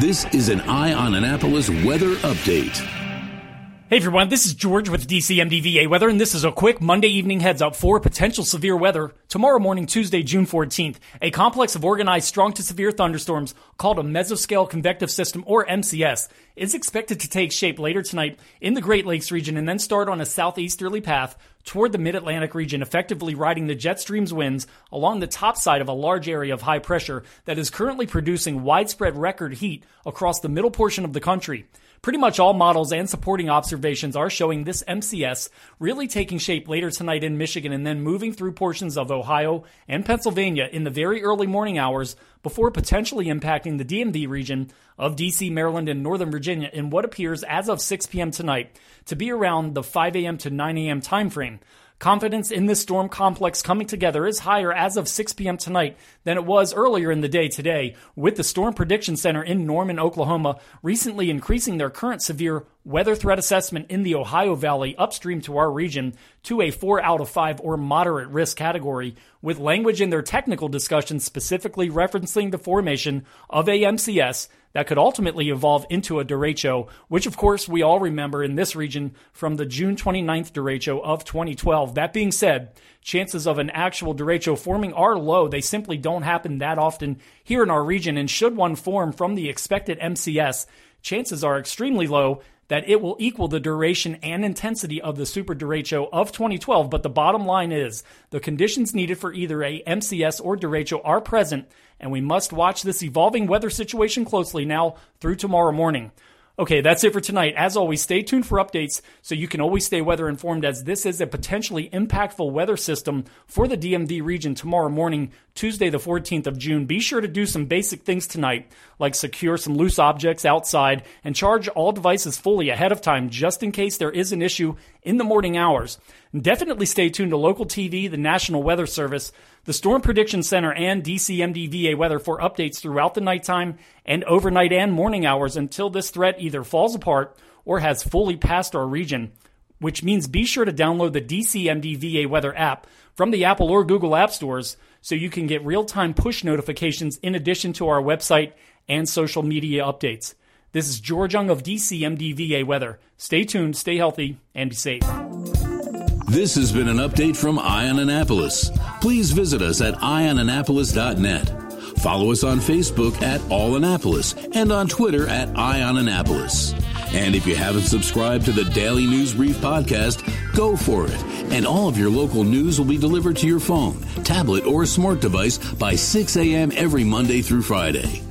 This is an Eye on Annapolis weather update. Hey everyone, this is George with DCMDVA Weather, and this is a quick Monday evening heads up for potential severe weather tomorrow morning, Tuesday, June 14th. A complex of organized strong to severe thunderstorms called a mesoscale convective system, or MCS, is expected to take shape later tonight in the Great Lakes region and then start on a southeasterly path toward the mid-Atlantic region, effectively riding the jet stream's winds along the top side of a large area of high pressure that is currently producing widespread record heat across the middle portion of the country. Pretty much all models and supporting observations are showing this MCS really taking shape later tonight in Michigan and then moving through portions of Ohio and Pennsylvania in the very early morning hours before potentially impacting the DMV region of DC, Maryland, and Northern Virginia in what appears as of 6 p.m. tonight to be around the 5 a.m. to 9 a.m. timeframe. Confidence in this storm complex coming together is higher as of 6 p.m. tonight than it was earlier in the day today, with the Storm Prediction Center in Norman, Oklahoma, recently increasing their current severe weather threat assessment in the Ohio Valley upstream to our region to a 4 out of 5 or moderate risk category, with language in their technical discussion specifically referencing the formation of a MCS that could ultimately evolve into a derecho, which of course we all remember in this region from the June 29th derecho of 2012. That being said, chances of an actual derecho forming are low. They simply don't happen that often here in our region, and should one form from the expected MCS, chances are extremely low that it will equal the duration and intensity of the super derecho of 2012. But the bottom line is the conditions needed for either a MCS or derecho are present, and we must watch this evolving weather situation closely now through tomorrow morning. Okay, that's it for tonight. As always, stay tuned for updates so you can always stay weather informed as this is a potentially impactful weather system for the DMV region tomorrow morning, Tuesday the 14th of June. Be sure to do some basic things tonight, like secure some loose objects outside and charge all devices fully ahead of time just in case there is an issue in the morning hours. Definitely stay tuned to local TV, the National Weather Service, the Storm Prediction Center, and DCMDVA weather for updates throughout the nighttime and overnight and morning hours until this threat either falls apart or has fully passed our region. Which means be sure to download the DCMDVA weather app from the Apple or Google app stores so you can get real time push notifications in addition to our website and social media updates. This is George Young of DCMDVA Weather. Stay tuned, stay healthy, and be safe. This has been an update from Eye on Annapolis. Please visit us at eyeonannapolis.net. Follow us on Facebook at All Annapolis and on Twitter at Eye on Annapolis. And if you haven't subscribed to the Daily News Brief podcast, go for it. And all of your local news will be delivered to your phone, tablet, or smart device by 6 a.m. every Monday through Friday.